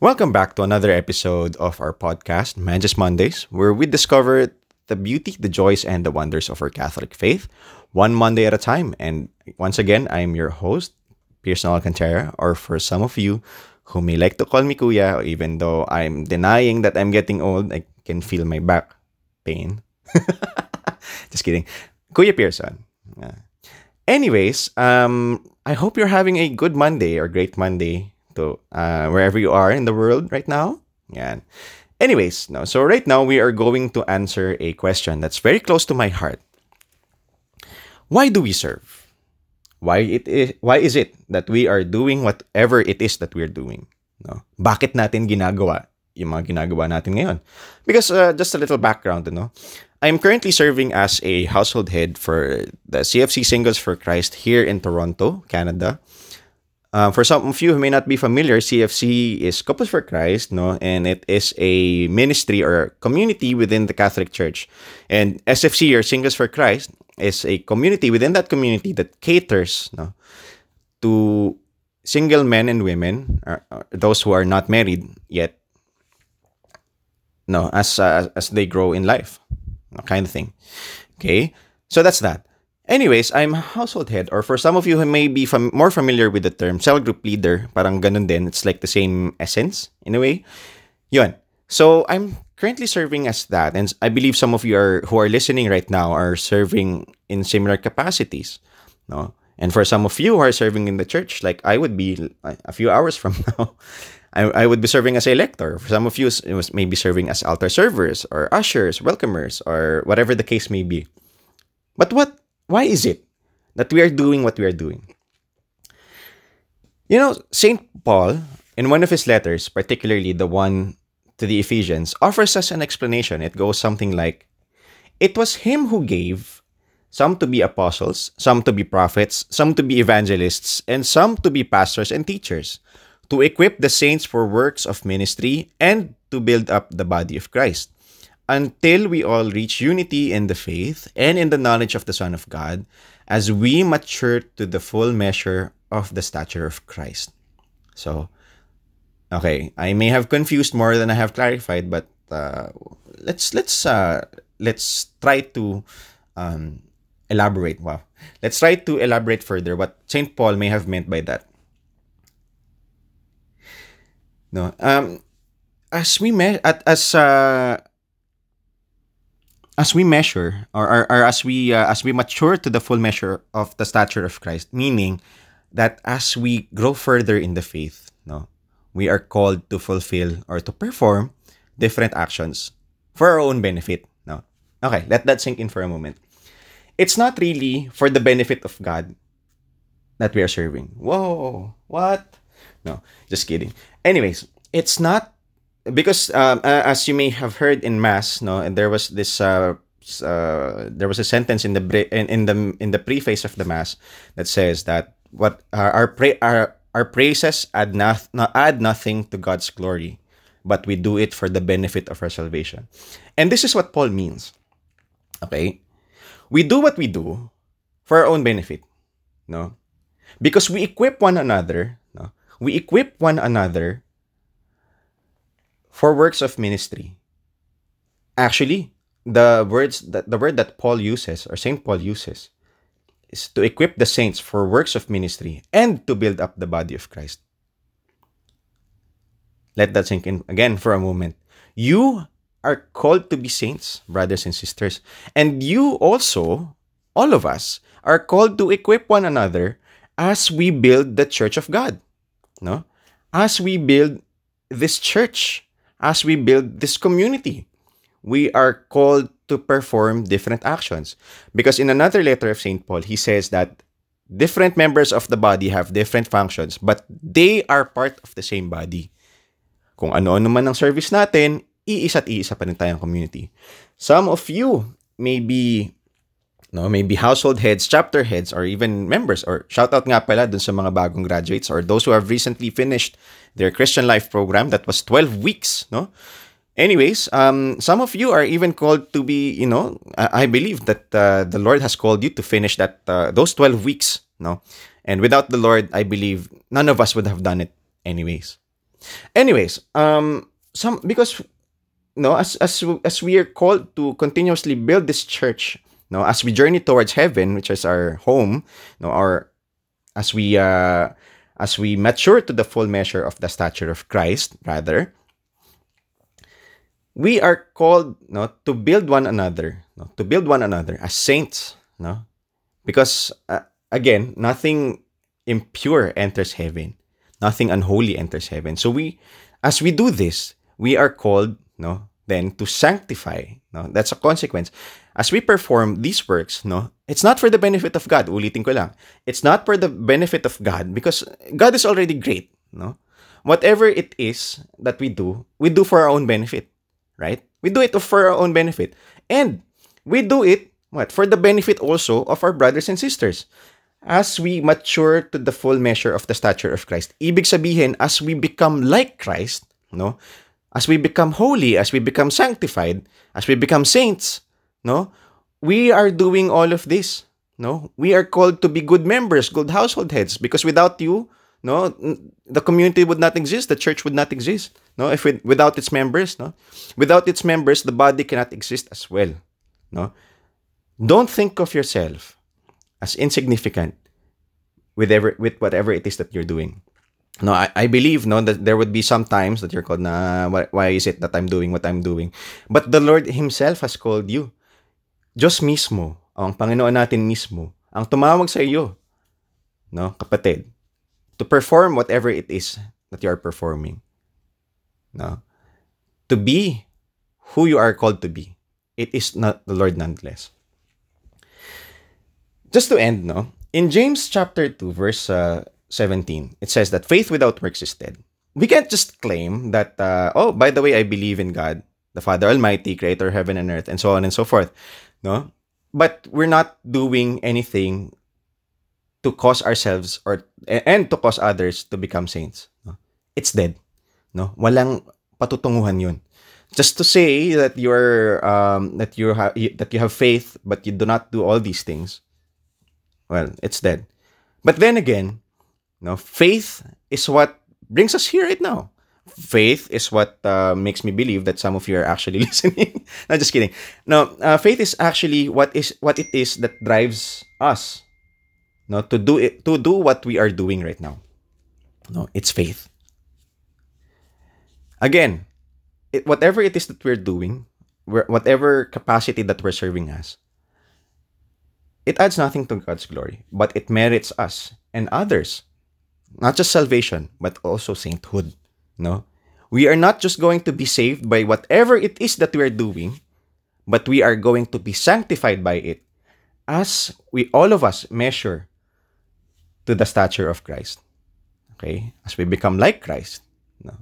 Welcome back to another episode of our podcast, Manjust Mondays, where we discover the beauty, the joys, and the wonders of our Catholic faith, one Monday at a time. And once again, I'm your host, Pearson Alcantara, or for some of you who may like to call me Kuya, even though I'm denying that I'm getting old, I can feel my back pain. Just kidding. Kuya Pearson. Anyways, um, I hope you're having a good Monday or great Monday to uh, wherever you are in the world right now. Yeah. Anyways, no. So right now we are going to answer a question that's very close to my heart. Why do we serve? Why it is, why is it that we are doing whatever it is that we're doing? No. Bakit natin ginagawa yung mga ginagawa natin ngayon? Because uh, just a little background, know. I'm currently serving as a household head for the CFC Singles for Christ here in Toronto, Canada. Uh, for some of you who may not be familiar, CFC is Couples for Christ, no, and it is a ministry or community within the Catholic Church. And SFC or Singles for Christ is a community within that community that caters, no, to single men and women, or, or those who are not married yet, no, as uh, as they grow in life, kind of thing. Okay, so that's that. Anyways, I'm household head, or for some of you who may be fam- more familiar with the term cell group leader, parang ganun din. It's like the same essence in a way. Yun. So I'm currently serving as that, and I believe some of you are who are listening right now are serving in similar capacities. No, and for some of you who are serving in the church, like I would be a few hours from now, I, I would be serving as a lector. For some of you, it was maybe serving as altar servers or ushers, welcomers, or whatever the case may be. But what why is it that we are doing what we are doing? You know, St. Paul, in one of his letters, particularly the one to the Ephesians, offers us an explanation. It goes something like It was him who gave some to be apostles, some to be prophets, some to be evangelists, and some to be pastors and teachers, to equip the saints for works of ministry and to build up the body of Christ until we all reach unity in the faith and in the knowledge of the Son of God, as we mature to the full measure of the stature of Christ. So, okay, I may have confused more than I have clarified, but uh, let's let's uh, let's try to um, elaborate. Wow, let's try to elaborate further what Saint Paul may have meant by that. No, um, as we met at as uh, as we measure or, or, or as we uh, as we mature to the full measure of the stature of Christ meaning that as we grow further in the faith no we are called to fulfill or to perform different actions for our own benefit no. Okay let that sink in for a moment. It's not really for the benefit of God that we are serving. Whoa what? No just kidding. Anyways it's not because um, as you may have heard in mass no and there was this uh, uh, there was a sentence in the in, in the in the preface of the mass that says that what uh, our pra- our our praises add not add nothing to God's glory but we do it for the benefit of our salvation. And this is what Paul means okay? We do what we do for our own benefit no? Because we equip one another no? We equip one another for works of ministry. Actually, the words that the word that Paul uses or Saint Paul uses is to equip the saints for works of ministry and to build up the body of Christ. Let that sink in again for a moment. You are called to be saints, brothers and sisters, and you also, all of us, are called to equip one another as we build the church of God. No? As we build this church as we build this community. We are called to perform different actions. Because in another letter of St. Paul, he says that different members of the body have different functions, but they are part of the same body. Kung ano-ano man ang service natin, iisa't iisa pa rin tayong community. Some of you may be no? Maybe household heads chapter heads or even members. Or shout out nga pala dun sa mga bagong graduates or those who have recently finished their Christian life program that was 12 weeks no? Anyways um some of you are even called to be you know i, I believe that uh, the lord has called you to finish that uh, those 12 weeks no? And without the lord i believe none of us would have done it anyways. Anyways, um, some because no, as as as we are called to continuously build this church, no, as we journey towards heaven, which is our home, no, our as we uh as we mature to the full measure of the stature of Christ, rather, we are called no, to build one another, no, to build one another as saints, no, because uh, again, nothing impure enters heaven, nothing unholy enters heaven. So we, as we do this, we are called, no, then to sanctify. No, that's a consequence. As we perform these works, no, it's not for the benefit of God. Ulitin ko lang. It's not for the benefit of God because God is already great, no. Whatever it is that we do, we do for our own benefit right? We do it for our own benefit. And we do it what? For the benefit also of our brothers and sisters. As we mature to the full measure of the stature of Christ. Ibig sabihin, as we become like Christ, no? As we become holy, as we become sanctified, as we become saints, no? We are doing all of this, no? We are called to be good members, good household heads because without you, no, the community would not exist, the church would not exist. No, if it, without its members, no, without its members, the body cannot exist as well. No, don't think of yourself as insignificant with ever with whatever it is that you're doing. No, I, I believe no that there would be some times that you're called na why, why is it that I'm doing what I'm doing? But the Lord Himself has called you. Diyos mismo, ang Panginoon natin mismo, ang tumawag sa iyo, no, kapatid, to perform whatever it is that you are performing. No? To be who you are called to be. It is not the Lord nonetheless. Just to end, no? In James chapter 2, verse uh, 17, it says that faith without works is dead. We can't just claim that, uh, oh, by the way, I believe in God, the Father Almighty, creator of heaven and earth, and so on and so forth. No? But we're not doing anything to cause ourselves or and to cause others to become saints. No? It's dead. No? Walang patutunguhan 'yun. Just to say that you're um, that you have that you have faith but you do not do all these things. Well, it's dead. But then again, no, faith is what brings us here right now. Faith is what uh, makes me believe that some of you are actually listening. no, just kidding. No, uh, faith is actually what is what it is that drives us, no, to do it to do what we are doing right now. No, it's faith. Again, it, whatever it is that we're doing, whatever capacity that we're serving as, it adds nothing to God's glory, but it merits us and others. Not just salvation, but also sainthood. No? We are not just going to be saved by whatever it is that we are doing, but we are going to be sanctified by it as we all of us measure to the stature of Christ. Okay? As we become like Christ. No?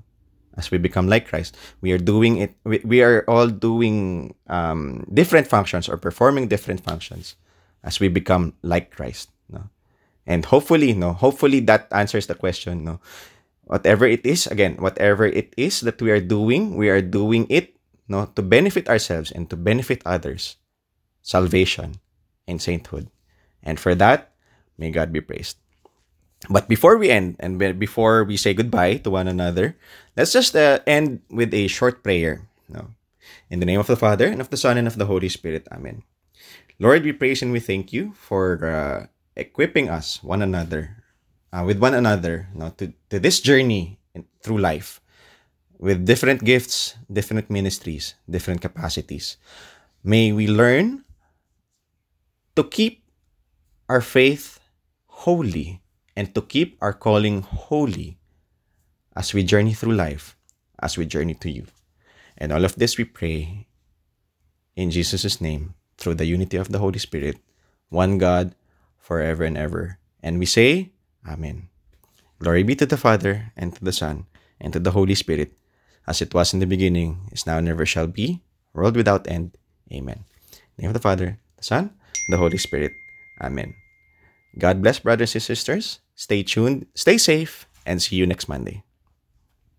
as we become like Christ, we are doing it. We, we are all doing um, different functions or performing different functions as we become like Christ. No? And hopefully, no, hopefully that answers the question. No, whatever it is, again, whatever it is that we are doing, we are doing it, no, to benefit ourselves and to benefit others. Salvation and sainthood, and for that, may God be praised. But before we end and before we say goodbye to one another, let's just uh, end with a short prayer. No. In the name of the Father, and of the Son, and of the Holy Spirit. Amen. Lord, we praise and we thank you for uh, equipping us, one another, uh, with one another, no, to, to this journey in, through life with different gifts, different ministries, different capacities. May we learn to keep our faith holy and to keep our calling holy as we journey through life, as we journey to you. And all of this we pray in Jesus' name through the unity of the Holy Spirit, one God, forever and ever. And we say, Amen. Glory be to the Father, and to the Son, and to the Holy Spirit, as it was in the beginning, is now, and never shall be, world without end. Amen. Name of the Father, the Son, the Holy Spirit. Amen. God bless, brothers and sisters. Stay tuned, stay safe, and see you next Monday.